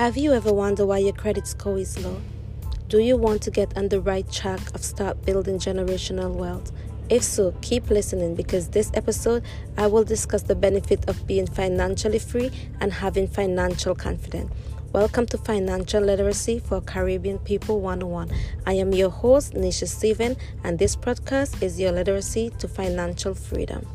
Have you ever wondered why your credit score is low? Do you want to get on the right track of start building generational wealth? If so, keep listening because this episode I will discuss the benefit of being financially free and having financial confidence. Welcome to Financial Literacy for Caribbean People 101. I am your host, Nisha Steven, and this podcast is your literacy to financial freedom.